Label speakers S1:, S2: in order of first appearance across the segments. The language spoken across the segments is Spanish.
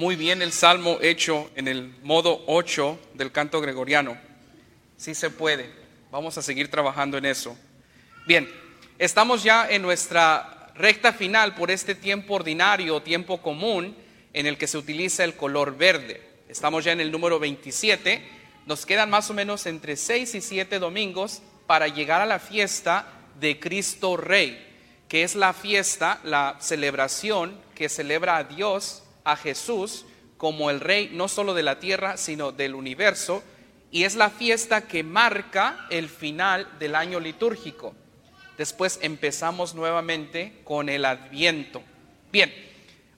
S1: muy bien el salmo hecho en el modo 8 del canto gregoriano. Sí se puede. Vamos a seguir trabajando en eso. Bien, estamos ya en nuestra recta final por este tiempo ordinario, tiempo común, en el que se utiliza el color verde. Estamos ya en el número 27. Nos quedan más o menos entre 6 y 7 domingos para llegar a la fiesta de Cristo Rey, que es la fiesta, la celebración que celebra a Dios a Jesús como el rey no solo de la tierra, sino del universo, y es la fiesta que marca el final del año litúrgico. Después empezamos nuevamente con el adviento. Bien,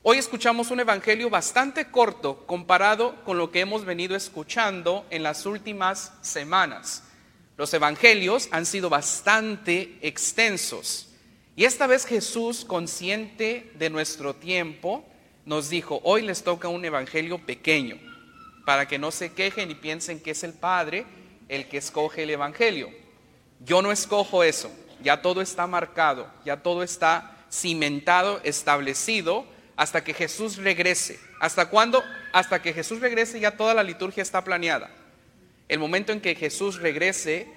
S1: hoy escuchamos un evangelio bastante corto comparado con lo que hemos venido escuchando en las últimas semanas. Los evangelios han sido bastante extensos. Y esta vez Jesús, consciente de nuestro tiempo, nos dijo, hoy les toca un evangelio pequeño, para que no se quejen y piensen que es el Padre el que escoge el evangelio. Yo no escojo eso, ya todo está marcado, ya todo está cimentado, establecido, hasta que Jesús regrese. ¿Hasta cuándo? Hasta que Jesús regrese ya toda la liturgia está planeada. El momento en que Jesús regrese,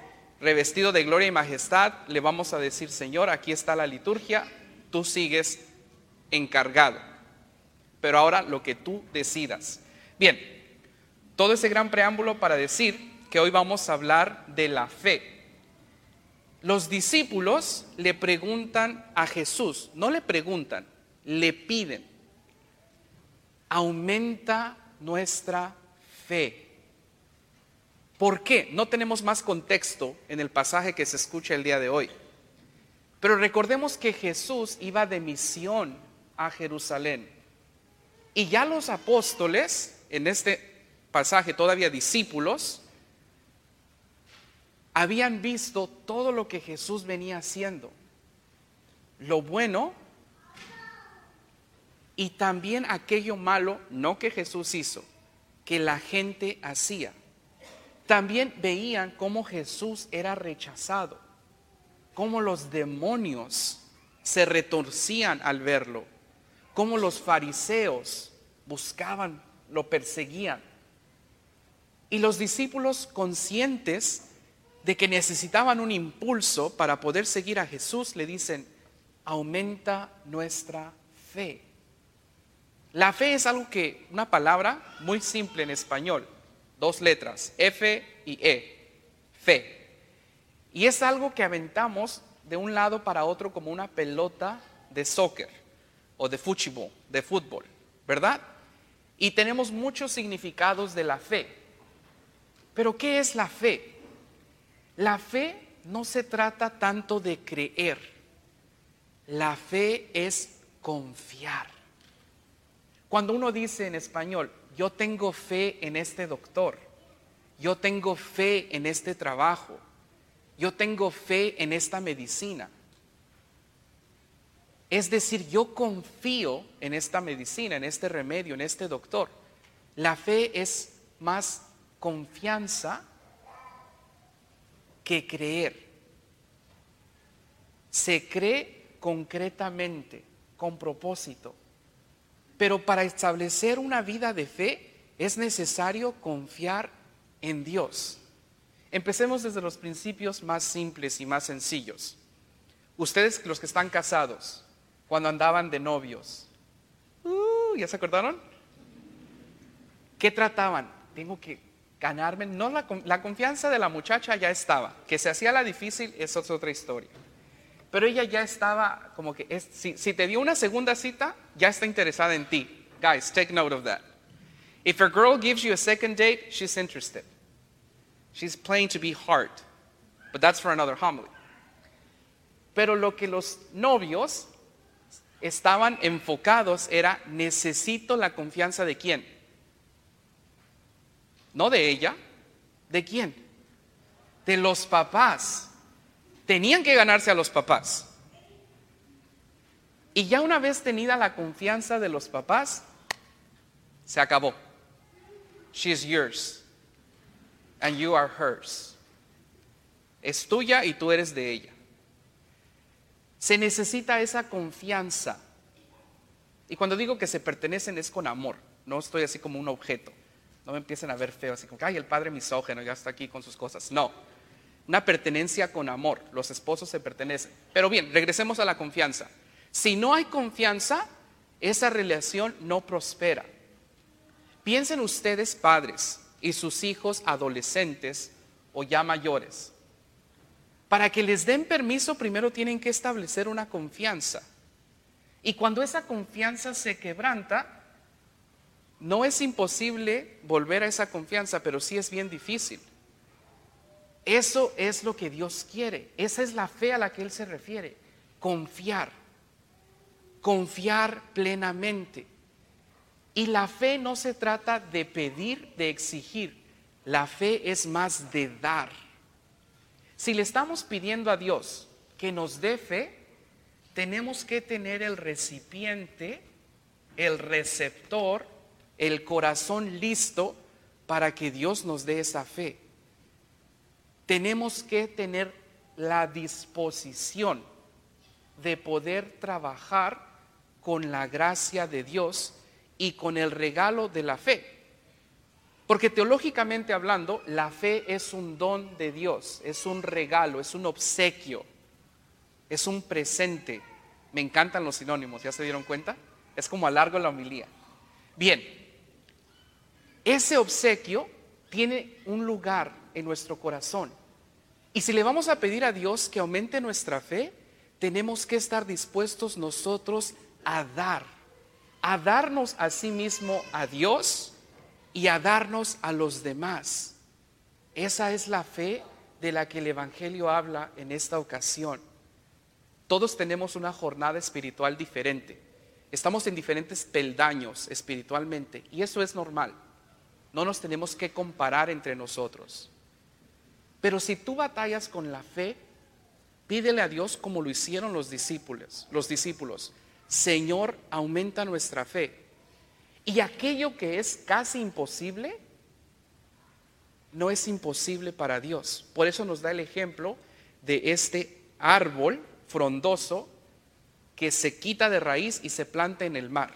S1: revestido de gloria y majestad, le vamos a decir, Señor, aquí está la liturgia, tú sigues encargado pero ahora lo que tú decidas. Bien, todo ese gran preámbulo para decir que hoy vamos a hablar de la fe. Los discípulos le preguntan a Jesús, no le preguntan, le piden, aumenta nuestra fe. ¿Por qué? No tenemos más contexto en el pasaje que se escucha el día de hoy. Pero recordemos que Jesús iba de misión a Jerusalén. Y ya los apóstoles, en este pasaje todavía discípulos, habían visto todo lo que Jesús venía haciendo. Lo bueno y también aquello malo, no que Jesús hizo, que la gente hacía. También veían cómo Jesús era rechazado, cómo los demonios se retorcían al verlo cómo los fariseos buscaban, lo perseguían. Y los discípulos conscientes de que necesitaban un impulso para poder seguir a Jesús, le dicen, aumenta nuestra fe. La fe es algo que, una palabra muy simple en español, dos letras, F y E, fe. Y es algo que aventamos de un lado para otro como una pelota de soccer o de fútbol, de fútbol, ¿verdad? Y tenemos muchos significados de la fe. Pero ¿qué es la fe? La fe no se trata tanto de creer. La fe es confiar. Cuando uno dice en español, yo tengo fe en este doctor, yo tengo fe en este trabajo, yo tengo fe en esta medicina, es decir, yo confío en esta medicina, en este remedio, en este doctor. La fe es más confianza que creer. Se cree concretamente, con propósito. Pero para establecer una vida de fe es necesario confiar en Dios. Empecemos desde los principios más simples y más sencillos. Ustedes los que están casados, cuando andaban de novios. Uh, ¿Ya se acordaron? ¿Qué trataban? Tengo que ganarme. No, la, confianza de la muchacha ya estaba. Que se hacía la difícil, es otra historia. Pero ella ya estaba como que, si, si te dio una segunda cita, ya está interesada en ti. Guys, take note of that. If a girl gives you a second date, she's interested. She's playing to be hard. But that's for another homily. Pero lo que los novios estaban enfocados era, necesito la confianza de quién. No de ella, ¿de quién? De los papás. Tenían que ganarse a los papás. Y ya una vez tenida la confianza de los papás, se acabó. She's yours. And you are hers. Es tuya y tú eres de ella. Se necesita esa confianza. Y cuando digo que se pertenecen es con amor. no estoy así como un objeto. No me empiecen a ver feo, así como, ay, el padre misógeno ya está aquí con sus cosas. No, una pertenencia con amor. Los esposos se pertenecen. Pero bien, regresemos a la confianza. Si no hay confianza, esa relación no prospera. Piensen ustedes, padres, y sus hijos adolescentes o ya mayores. Para que les den permiso, primero tienen que establecer una confianza. Y cuando esa confianza se quebranta, no es imposible volver a esa confianza, pero sí es bien difícil. Eso es lo que Dios quiere. Esa es la fe a la que Él se refiere. Confiar. Confiar plenamente. Y la fe no se trata de pedir, de exigir. La fe es más de dar. Si le estamos pidiendo a Dios que nos dé fe, tenemos que tener el recipiente, el receptor, el corazón listo para que Dios nos dé esa fe tenemos que tener la disposición de poder trabajar con la gracia de Dios y con el regalo de la fe. Porque teológicamente hablando, la fe es un don de Dios, es un regalo, es un obsequio, es un presente. Me encantan los sinónimos, ¿ya se dieron cuenta? Es como alargo la homilía. Bien, ese obsequio tiene un lugar en nuestro corazón. Y si le vamos a pedir a Dios que aumente nuestra fe, tenemos que estar dispuestos nosotros a dar, a darnos a sí mismo a Dios y a darnos a los demás. Esa es la fe de la que el Evangelio habla en esta ocasión. Todos tenemos una jornada espiritual diferente. Estamos en diferentes peldaños espiritualmente y eso es normal. No nos tenemos que comparar entre nosotros. Pero si tú batallas con la fe, pídele a Dios como lo hicieron los discípulos, los discípulos. Señor, aumenta nuestra fe. Y aquello que es casi imposible, no es imposible para Dios. Por eso nos da el ejemplo de este árbol frondoso que se quita de raíz y se planta en el mar.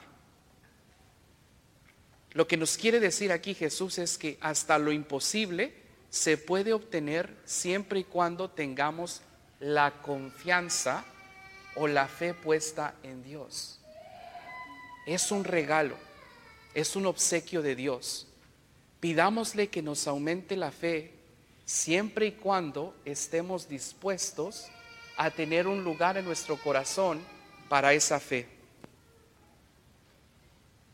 S1: Lo que nos quiere decir aquí Jesús es que hasta lo imposible se puede obtener siempre y cuando tengamos la confianza o la fe puesta en Dios. Es un regalo, es un obsequio de Dios. Pidámosle que nos aumente la fe siempre y cuando estemos dispuestos a tener un lugar en nuestro corazón para esa fe.